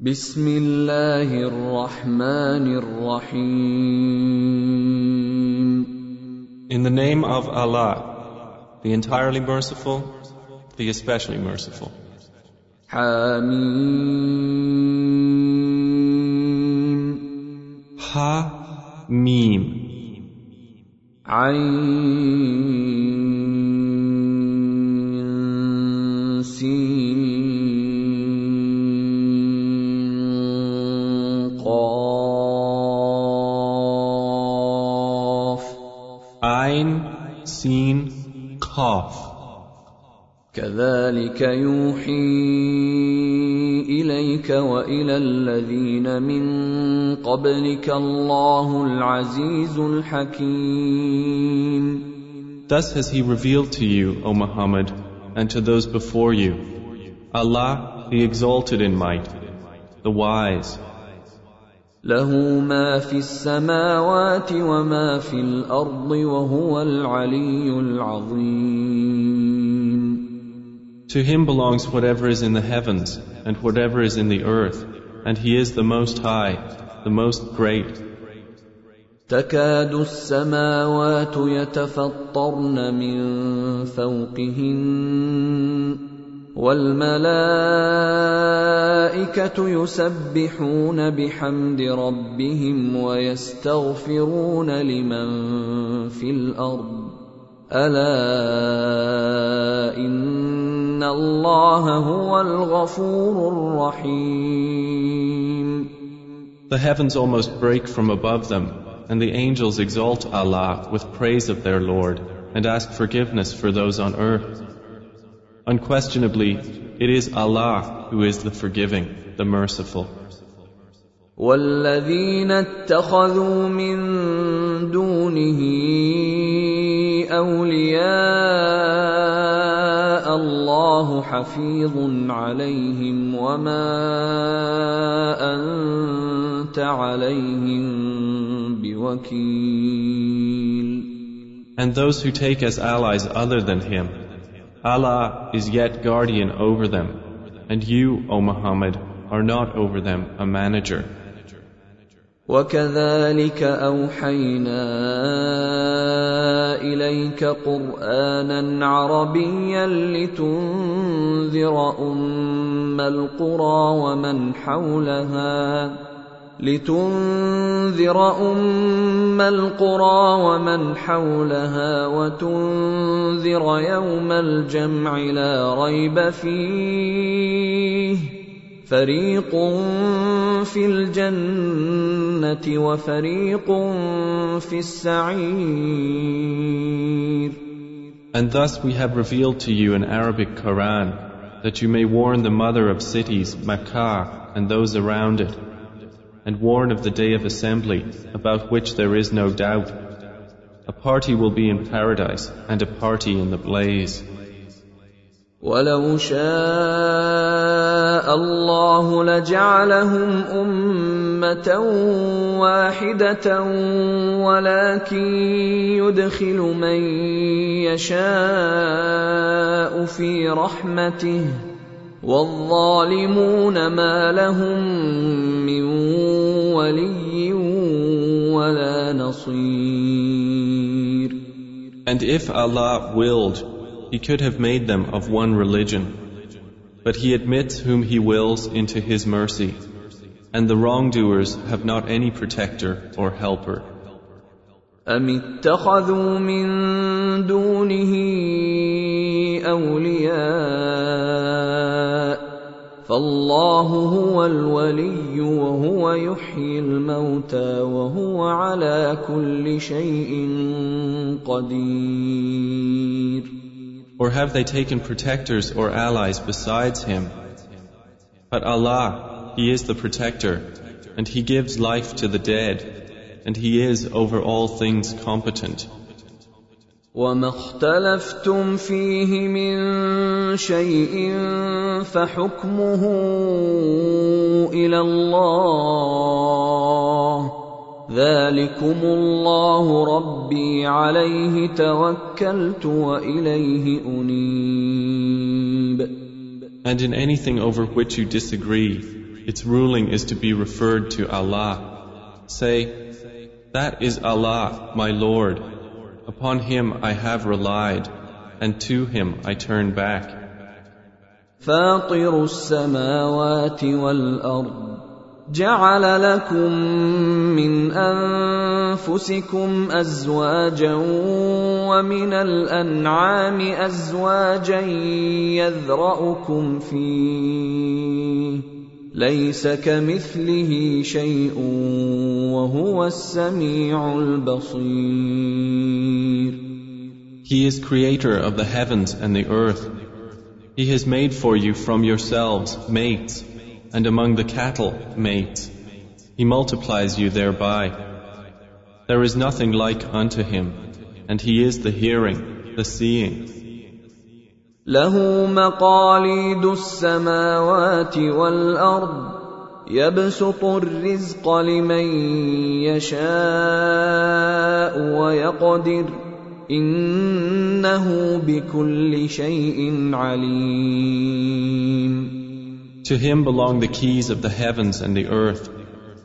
بسم الله الرحمن الرحيم In the name of Allah, the entirely merciful, the especially merciful. حميم Ha Mim. عين Kaf. كذلك يوحي اليك والى الذين من قبلك الله العزيز الحكيم Thus has He revealed to you, O Muhammad, and to those before you. Allah, the exalted in might, the wise. له ما في السماوات وما في الأرض وهو العلي العظيم To Him belongs whatever is in the heavens and whatever is in the earth, and He is the Most High, the Most Great. تكاد السماوات يتفطرن من فوقهن والملائكه يسبحون بحمد ربهم ويستغفرون لمن في الأرض الا ان الله هو الغفور الرحيم The heavens almost break from above them, and the angels exalt Allah with praise of their Lord and ask forgiveness for those on earth. Unquestionably, it is Allah who is the forgiving, the merciful. والذين اتخذوا من دونه اولياء الله حفيظ عليهم وما انت عليهم بوكيل And those who take as allies other than Him, Allah is yet guardian over them, and you, O Muhammad, are not over them a manager. وكذلك اوحينا اليك قرانا عربيا لتنذر ام القرى ومن حولها لتنذر ام القرى ومن حولها وتنذر يوم الجمع لا ريب فيه فريق في الجنه وفريق في السعير And thus we have revealed to you an Arabic Quran, that you may warn the mother of cities, Makkah, and those around it, and warn of the day of assembly, about which there is no doubt. A party will be in paradise, and a party in the blaze. ولو شاء الله لجعلهم امه واحده ولكن يدخل من يشاء في رحمته والظالمون ما لهم من ولي ولا نصير And if Allah willed, He could have made them of one religion. But He admits whom He wills into His mercy, and the wrongdoers have not any protector or helper. أم اتخذوا من دونه أولياء فالله هو الولي وهو يحيي الموتى وهو على كل شيء قدير Or have they taken protectors or allies besides Him? But Allah, He is the protector, and He gives life to the dead, and He is over all things competent. وما اختلفتم فيه من شيء فحكمه الى الله ذلكم الله ربي عليه توكلت واليه انيب And in anything over which you disagree, its ruling is to be referred to Allah. Say, That is Allah, my Lord. Upon Him I have relied, and to Him I turn back. فاطر السماوات والأرض جعل لكم من أنفسكم أزواجا ومن الأنعام أزواجا يذرأكم فيه ليس كمثله شيء وهو السميع البصير He is creator of the heavens and the earth. He has made for you from yourselves mates and among the cattle, mates. He multiplies you thereby. There is nothing like unto him, and he is the hearing, the seeing. له مقاليد السماوات والارض يبسط الرزق لمن يشاء ويقدر انه بكل شيء عليم To him belong the keys of the heavens and the earth.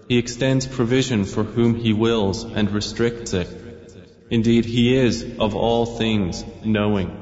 He extends provision for whom he wills and restricts it. Indeed, he is of all things knowing.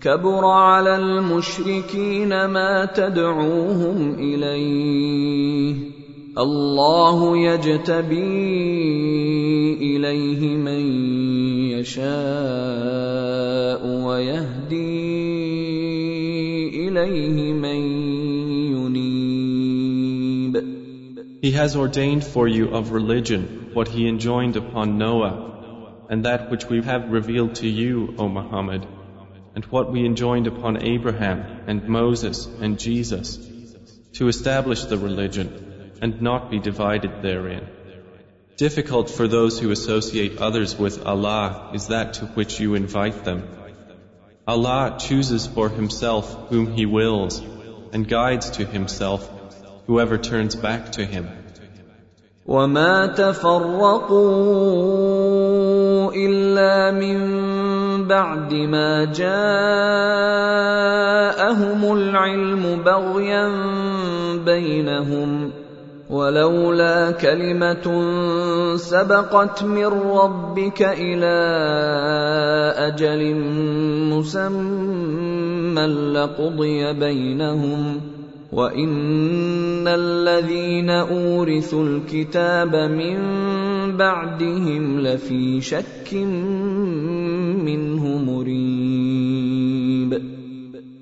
كبر على المشركين ما تدعوهم اليه الله يجتبي اليه من يشاء ويهدي اليه من ينيب He has ordained for you of religion what he enjoined upon Noah and that which we have revealed to you, O Muhammad and what we enjoined upon Abraham and Moses and Jesus, to establish the religion and not be divided therein. Difficult for those who associate others with Allah is that to which you invite them. Allah chooses for Himself whom He wills and guides to Himself whoever turns back to Him. وما تفرقوا الا من بعد ما جاءهم العلم بغيا بينهم ولولا كلمة سبقت من ربك إلى أجل مسمى لقضي بينهم وإن الذين أورثوا الكتاب من بعدهم لفي شك منه مريب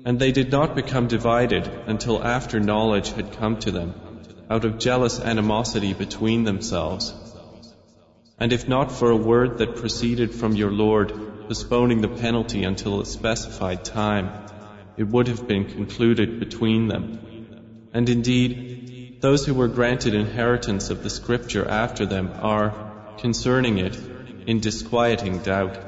And they did not become divided until after knowledge had come to them, out of jealous animosity between themselves. And if not for a word that proceeded from your Lord, postponing the penalty until a specified time, it would have been concluded between them. And indeed, those who were granted inheritance of the scripture after them are, concerning it, in disquieting doubt.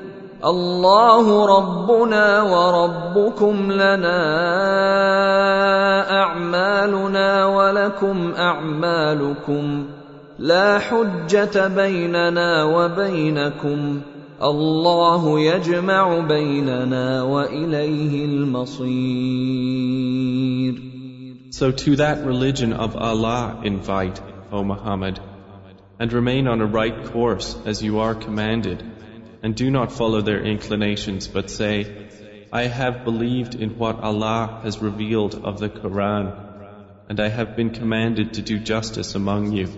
الله ربنا وربكم لنا اعمالنا ولكم اعمالكم لا حجه بيننا وبينكم الله يجمع بيننا واليه المصير So to that religion of Allah invite, O Muhammad, and remain on a right course as you are commanded, and do not follow their inclinations, but say, I have believed in what Allah has revealed of the Quran, and I have been commanded to do justice among you.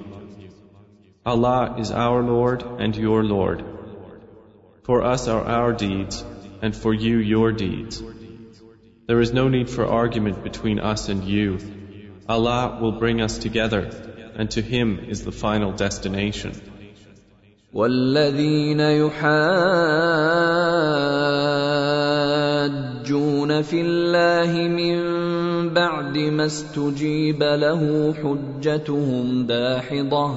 Allah is our Lord and your Lord. For us are our deeds, and for you your deeds. There is no need for argument between us and you. Allah will bring us together, and to Him is the final destination. والذين يحاجون في الله من بعد ما استجيب له حجتهم داحضة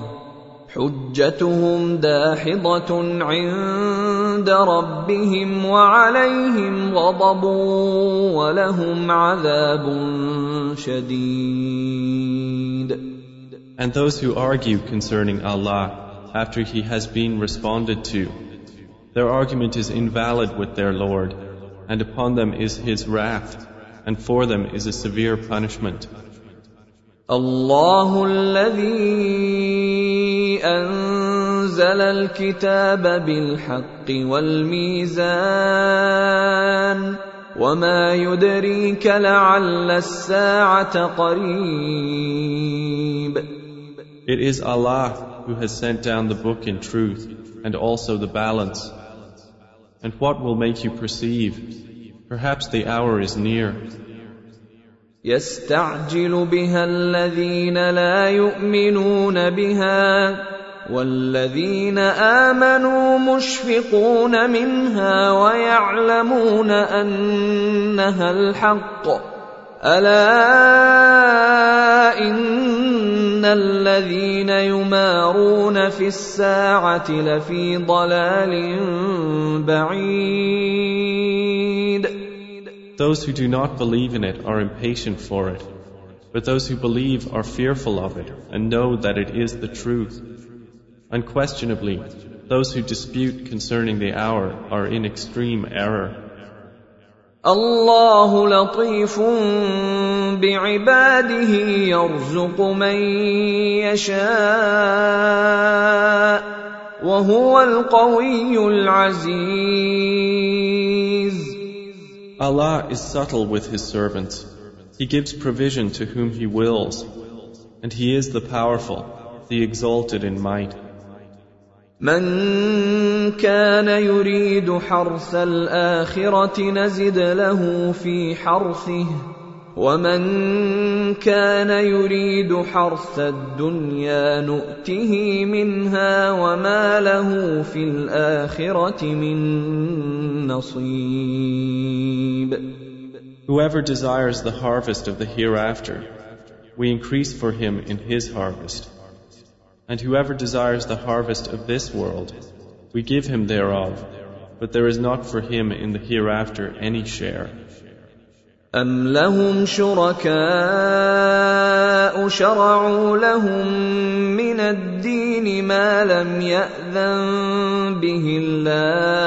حجتهم داحضة عند ربهم وعليهم غضب ولهم عذاب شديد. And those who argue concerning Allah after He has been responded to, their argument is invalid with their Lord, and upon them is His wrath, and for them is a severe punishment. الله الذي انزل الكتاب بالحق والميزان وما يدريك لعل الساعه قريب It is Allah who has sent down the book in truth and also the balance. And what will make you perceive? Perhaps the hour is near. يستعجل بها الذين لا يؤمنون بها والذين امنوا مشفقون منها ويعلمون انها الحق الا ان الذين يمارون في الساعه لفي ضلال بعيد Those who do not believe in it are impatient for it, but those who believe are fearful of it and know that it is the truth. Unquestionably, those who dispute concerning the hour are in extreme error. الله لطيف بعباده يرزق من يشاء وهو القوي العزيز Allah is subtle with His servants. He gives provision to whom He wills, and He is the powerful, the exalted in might. من كان يريد حرث الآخرة نزد له في حرثه ومن كان يريد حرث الدنيا نؤته منها وما له في الآخرة من نصيب Whoever desires the harvest of the hereafter, we increase for him in his harvest. And whoever desires the harvest of this world, we give him thereof, but there is not for him in the hereafter any share. أم لهم شركاء شرعوا لهم من الدين ما لم يأذن به الله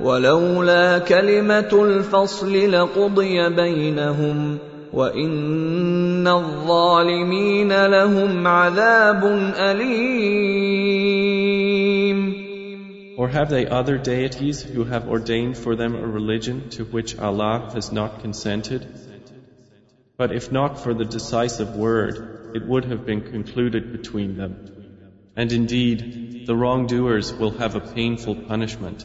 ولولا كلمة الفصل لقضي بينهم وإن الظالمين لهم عذاب أليم Or have they other deities who have ordained for them a religion to which Allah has not consented? But if not for the decisive word, it would have been concluded between them. And indeed, the wrongdoers will have a painful punishment.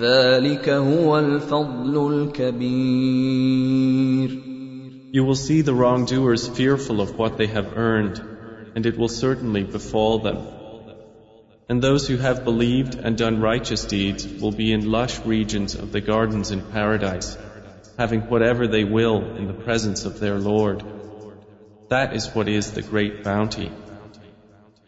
ذلك هو الفضل الكبير You will see the wrongdoers fearful of what they have earned, and it will certainly befall them. And those who have believed and done righteous deeds will be in lush regions of the gardens in paradise, having whatever they will in the presence of their Lord. That is what is the great bounty.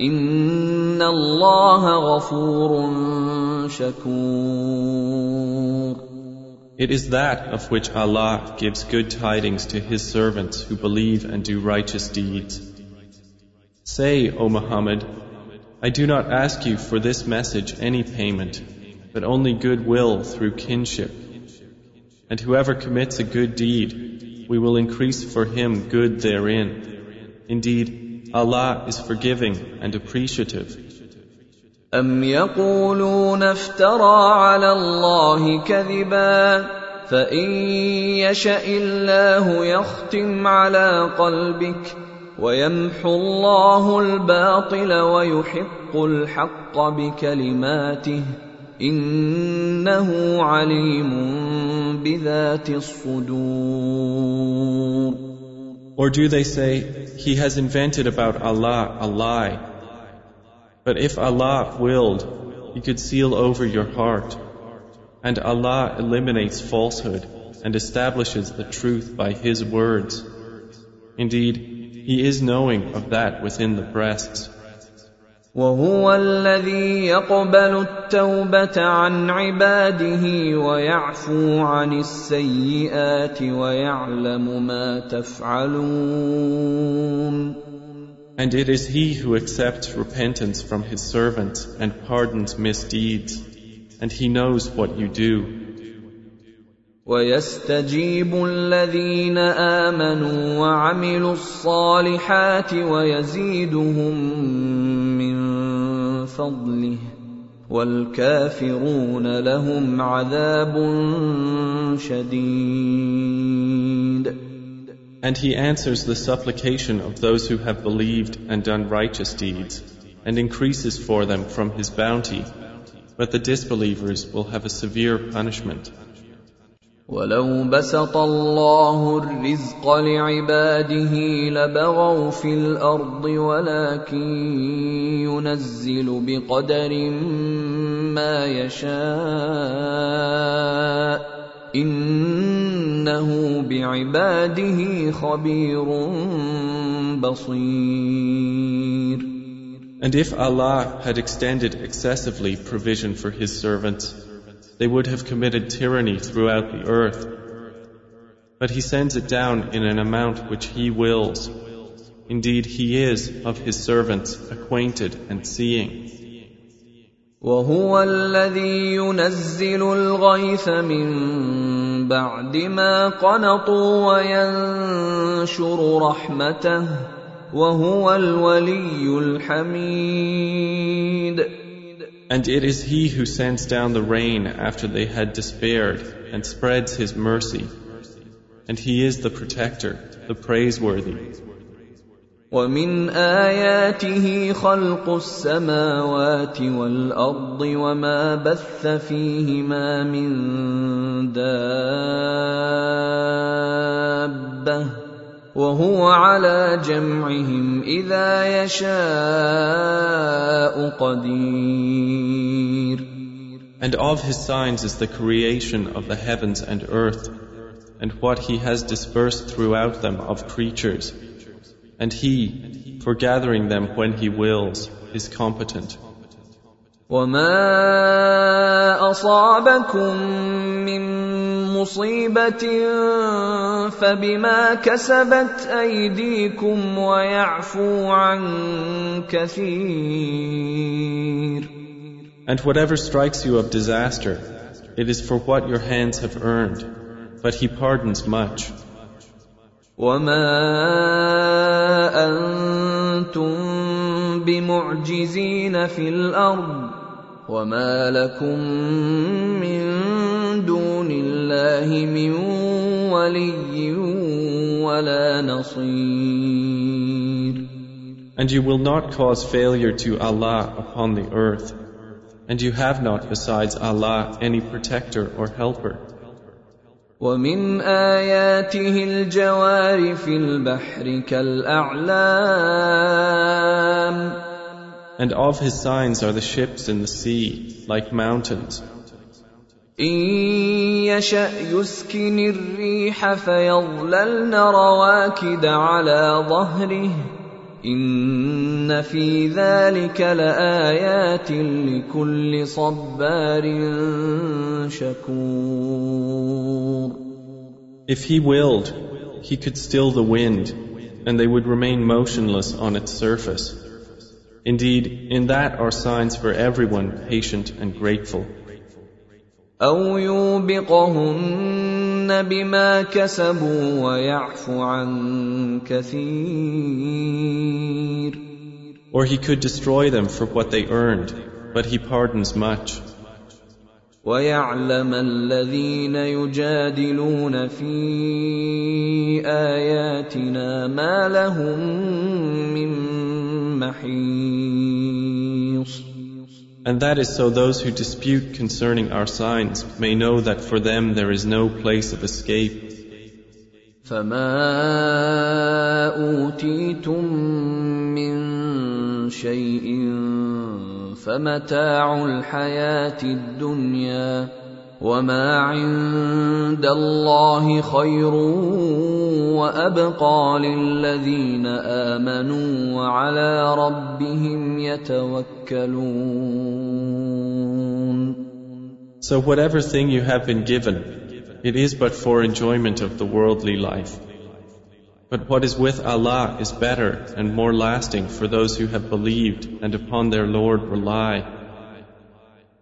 ان الله غفور شكور It is that of which Allah gives good tidings to His servants who believe and do righteous deeds. Say, O Muhammad, I do not ask you for this message any payment, but only goodwill through kinship. And whoever commits a good deed, we will increase for him good therein. Indeed, Allah is forgiving and appreciative. أم يقولون افترى على الله كذبا فإن يشأ الله يختم على قلبك ويمحو الله الباطل ويحق الحق بكلماته انه عليم بذات الصدور Or do they say, He has invented about Allah a lie? But if Allah willed, He could seal over your heart. And Allah eliminates falsehood and establishes the truth by His words. Indeed, he is knowing of that within the breasts. وهو الذي يقبل التوبة عن عباده ويعفو عن السيئات ويعلم ما تفعلون. And it is He who accepts repentance from His servants and pardons misdeeds, and He knows what you do. ويستجيب الذين امنوا وعملوا الصالحات ويزيدهم من فضله والكافرون لهم عذاب شديد And he answers the supplication of those who have believed and done righteous deeds, and increases for them from his bounty. But the disbelievers will have a severe punishment. ولو بسط الله الرزق لعباده لبغوا في الأرض ولكن ينزل بقدر ما يشاء انه بعباده خبير بصير. And if Allah had extended excessively provision for His servants, they would have committed tyranny throughout the earth. But He sends it down in an amount which He wills. Indeed, He is of His servants acquainted and seeing. وهو الذي ينزل الغيث من بعد ما قنطوا وينشر رحمته وهو الولي الحميد And it is He who sends down the rain after they had despaired and spreads His mercy. And He is the protector, the praiseworthy. ومن آياته خلق السماوات والأرض وما بث فيهما من دابة وهو على جمعهم اذا يشاء قدير And of his signs is the creation of the heavens and earth, and what he has dispersed throughout them of creatures. And he, for gathering them when he wills, is competent. وما أصابكم من مصيبة فبما كسبت أيديكم ويعفو عن كثير And whatever strikes you of disaster, it is for what your hands have earned, but he pardons much. وما أنتم بمعجزين في الأرض وما لكم من دون الله من ولي ولا نصير And you will not cause failure to Allah upon the earth, and you have not besides Allah any protector or helper. ومن اياته الجوار في البحر كالاعلام And of his signs are the ships in the sea, like mountains. إن يشأ يسكن الريح فيظللن رواكد على ظهره إن في ذلك لآيات لكل صبار شكور If he willed, he could still the wind, and they would remain motionless on its surface. Indeed, in that are signs for everyone patient and grateful. أو يوبقهن بما كسبوا ويعفو عن كثير Or he could destroy them for what they earned, but he pardons much. ويعلم الذين يجادلون في آياتنا ما لهم من محيص And that is so those who dispute concerning our signs may know that for them there is no place of escape. فما أوتيتم من شيء فمتاع الحياة الدنيا وما عند الله خير وأبقى للذين آمنوا وعلى ربهم يتوكلون So whatever thing you have been given, it is but for enjoyment of the worldly life. But what is with Allah is better and more lasting for those who have believed and upon their Lord rely.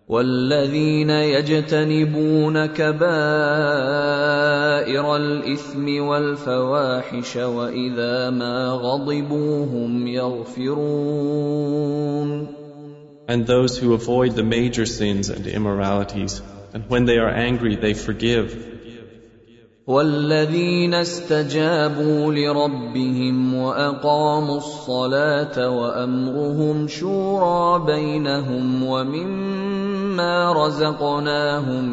والذين يجتنبون كبائر الإثم والفواحش وإذا ما غضبوا هم يغفرون And those who avoid the major sins and immoralities, and when they are angry they forgive. والذين استجابوا لربهم وأقاموا الصلاة وأمرهم شورى بينهم ومما رزقناهم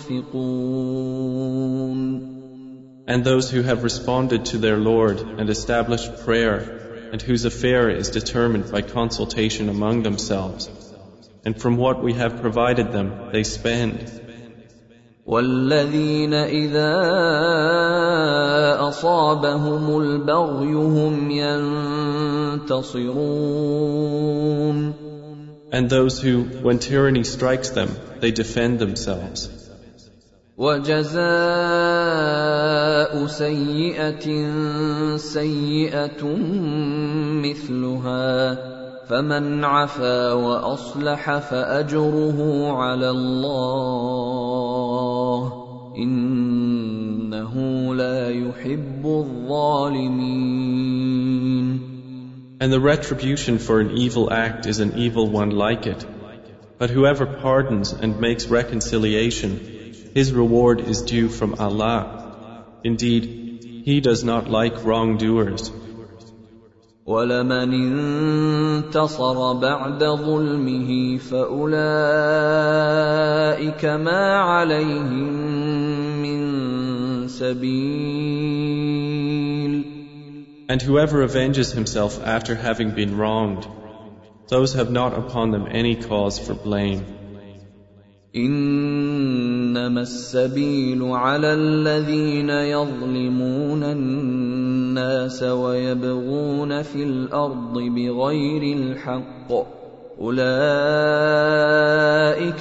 ينفقون And those who have responded to their Lord and established prayer, and whose affair is determined by consultation among themselves. And from what we have provided them, they spend. والذين إذا أصابهم البغي هم ينتصرون And those who, when tyranny strikes them, they defend themselves. وجزاء سيئة سيئة مثلها فمن عفا وأصلح فأجره على الله إنه لا يحب الظالمين And the retribution for an evil act is an evil one like it. But whoever pardons and makes reconciliation, his reward is due from Allah. Indeed, He does not like wrongdoers. ولمن انتصر بعد ظلمه فأولئك ما عليهم من سبيل And whoever avenges himself after having been wronged, those have not upon them any cause for blame. انما السبيل على الذين يظلمون الناس ويبغون في الأرض بغير الحق اولئك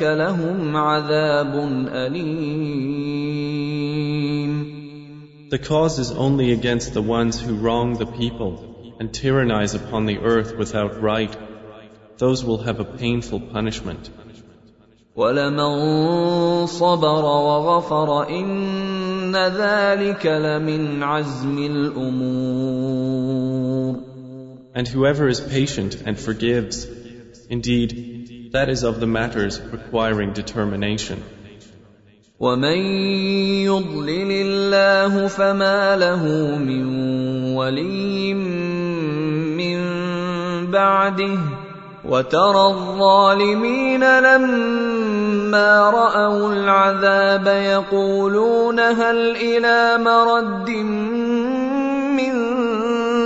لهم عذاب اليم The cause is only against the ones who wrong the people and tyrannize upon the earth without right. Those will have a painful punishment. ولمن صبر وغفر ان ذلك لمن عزم الامور And whoever is patient and forgives, indeed, that is of the matters requiring determination. ومن يضلل الله فما له من ولي من بعده وترى الظالمين لما راوا العذاب يقولون هل إلى مرد من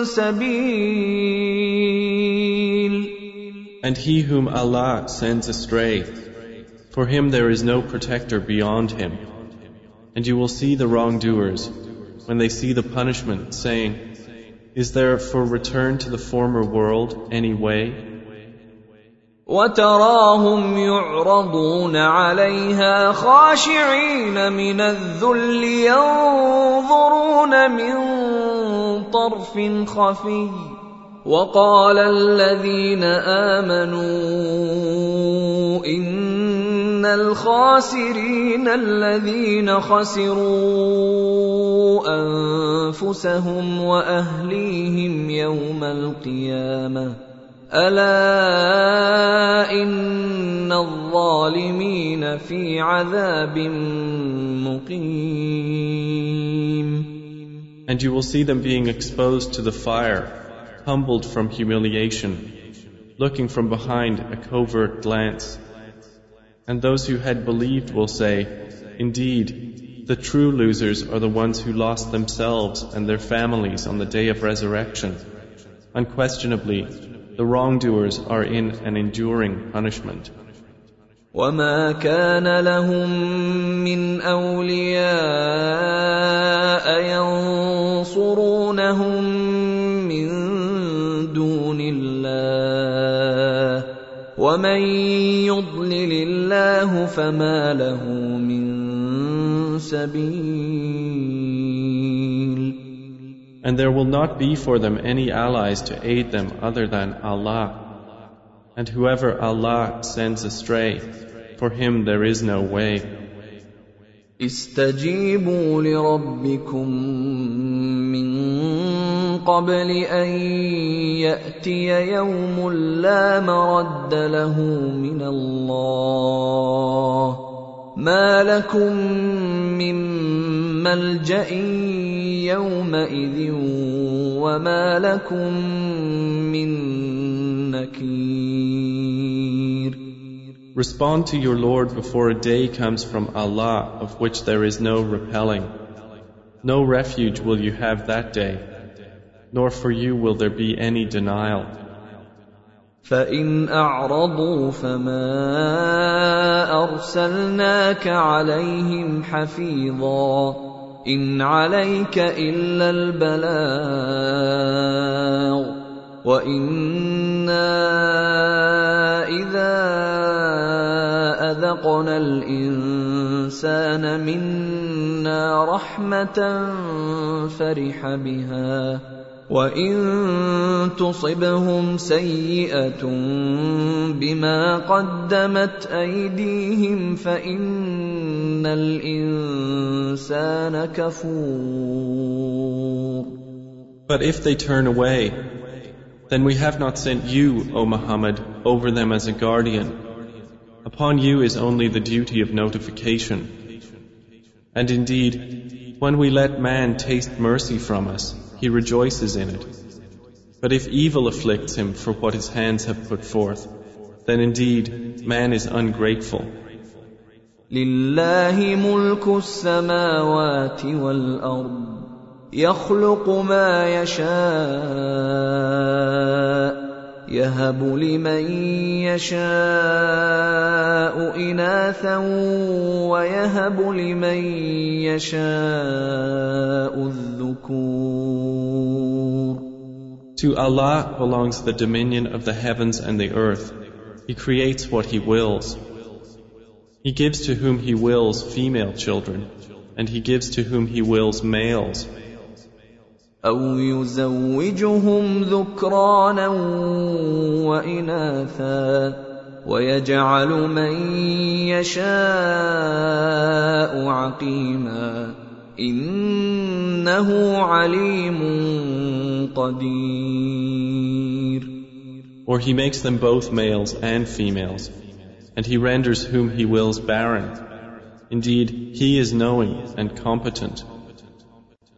سبيل And he whom Allah sends astray, for him there is no protector beyond him. And you will see the wrongdoers, when they see the punishment, saying, Is there for return to the former world any way? وتراهم يعرضون عليها خاشعين من الذل ينظرون من طرف خفي وقال الذين امنوا ان الخاسرين الذين خسروا انفسهم واهليهم يوم القيامه الا ان الظالمين في عذاب مقيم And you will see them being exposed to the fire, humbled from humiliation, looking from behind a covert glance. And those who had believed will say, Indeed, the true losers are the ones who lost themselves and their families on the day of resurrection. Unquestionably, the wrongdoers are in an enduring punishment. وما كان لهم من اولياء ينصرونهم ومن يضلل الله فما له من سبيل And there will not be for them any allies to aid them other than Allah. And whoever Allah sends astray, for him there is no way. استجيبوا لربكم من قبل ان ياتي يوم لا مرد له من الله ما لكم من ملجا يومئذ وما لكم من نكير Respond to your Lord before a day comes from Allah of which there is no repelling. No refuge will you have that day, nor for you will there be any denial. فان اعرضوا فما ارسلناك عليهم حفيظا ان عليك الا البلاغ وأنا اذا اذقنا الانسان منا رحمه فرح بها وان تصبهم سيئه بما قدمت ايديهم فان الانسان كفور But if they turn away, then we have not sent you, O Muhammad, over them as a guardian. Upon you is only the duty of notification. And indeed, when we let man taste mercy from us, he rejoices in it. But if evil afflicts him for what his hands have put forth, then indeed man is ungrateful. لله ملك السماوات والارض يخلق ما يشاء يهب لمن يشاء اناثا ويهب لمن يشاء الذكور To Allah belongs the dominion of the heavens and the earth. He creates what He wills. He gives to whom He wills female children, and He gives to whom He wills males. أو يزوجهم ذكرانا واناثا ويجعل من يشاء عقيما انه عليم قدير Or He makes them both males and females, and He renders whom He wills barren. Indeed, He is knowing and competent.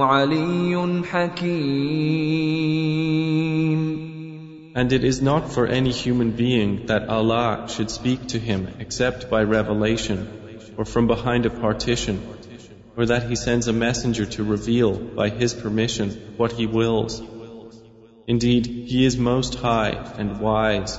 علي حكيم And it is not for any human being that Allah should speak to him except by revelation or from behind a partition, or that He sends a messenger to reveal by His permission what He wills. Indeed, He is most high and wise.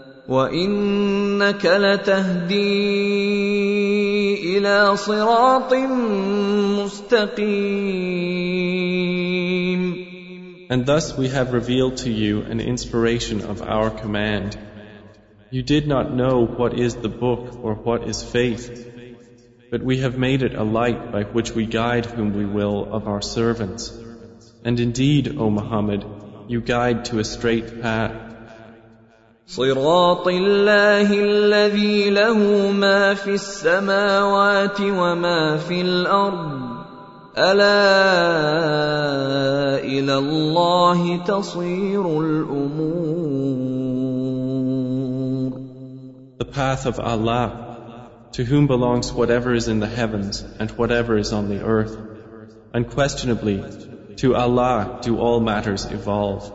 وانك لتهدي الى صراط مستقيم And thus we have revealed to you an inspiration of our command. You did not know what is the book or what is faith, but we have made it a light by which we guide whom we will of our servants. And indeed, O Muhammad, you guide to a straight path. صراط الله الذي له ما في السماوات وما في الارض الا الى الله تصير الامور The path of Allah, to whom belongs whatever is in the heavens and whatever is on the earth. Unquestionably, to Allah do all matters evolve.